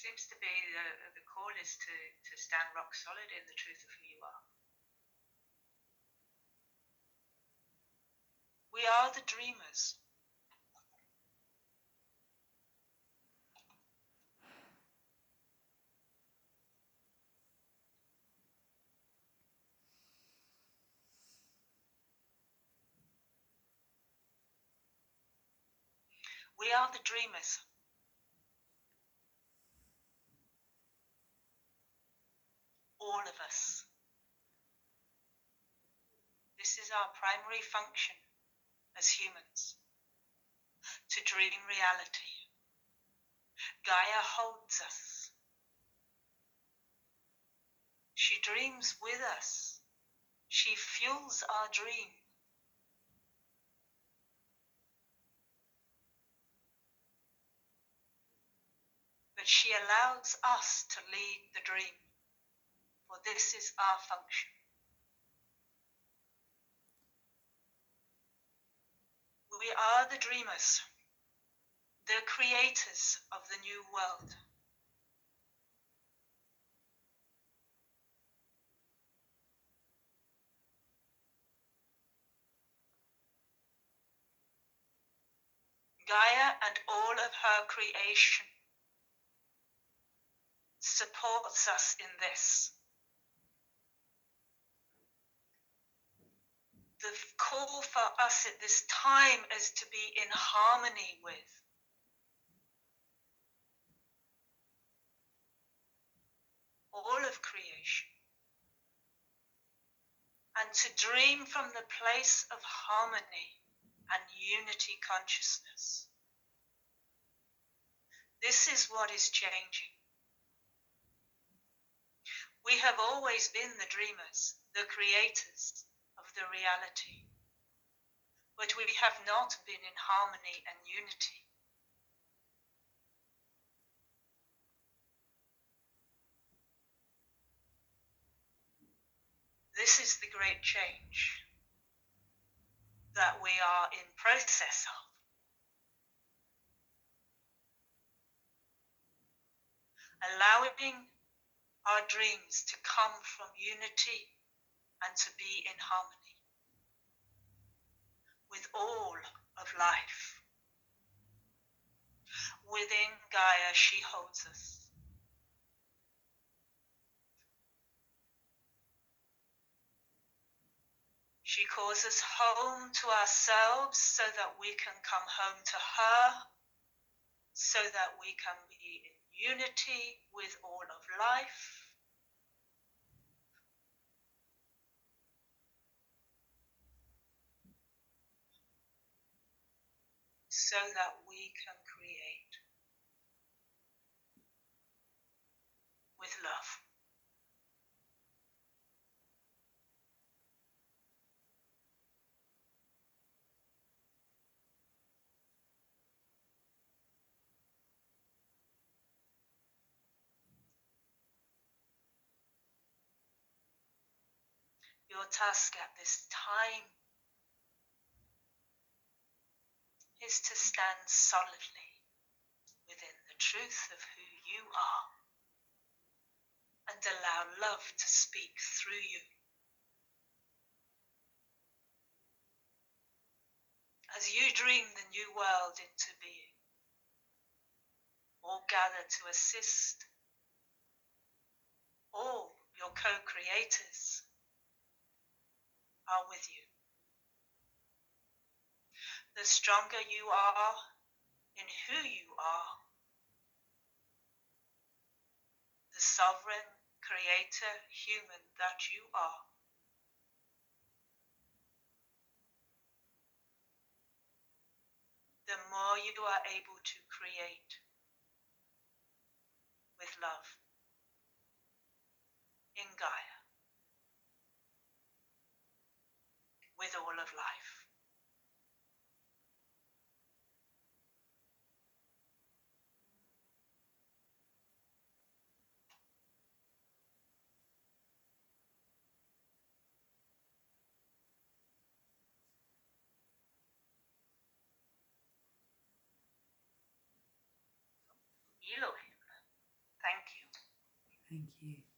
seems to be the, the call is to, to stand rock solid in the truth of who you are. We are the dreamers. We are the dreamers. All of us. This is our primary function as humans to dream reality. Gaia holds us. She dreams with us. She fuels our dream. But she allows us to lead the dream, for this is our function. We are the dreamers, the creators of the new world. Gaia and all of her creation supports us in this. Call for us at this time is to be in harmony with. All of creation. And to dream from the place of harmony and unity consciousness. This is what is changing. We have always been the dreamers, the creators, of the reality. But we have not been in harmony and unity. This is the great change that we are in process of. Allowing our dreams to come from unity and to be in harmony with all of life. Within Gaia, she holds us. She calls us home to ourselves so that we can come home to her, so that we can be in unity with all of life so that we can create with love. Your task at this time is to stand solidly within the truth of who you are and allow love to speak through you. As you dream the new world into being, all gather to assist, all your co creators are with you the stronger you are in who you are. The sovereign creator human that you are. The more you are able to create with love in Gaia, with all of life. Elohim. Thank you. Thank you.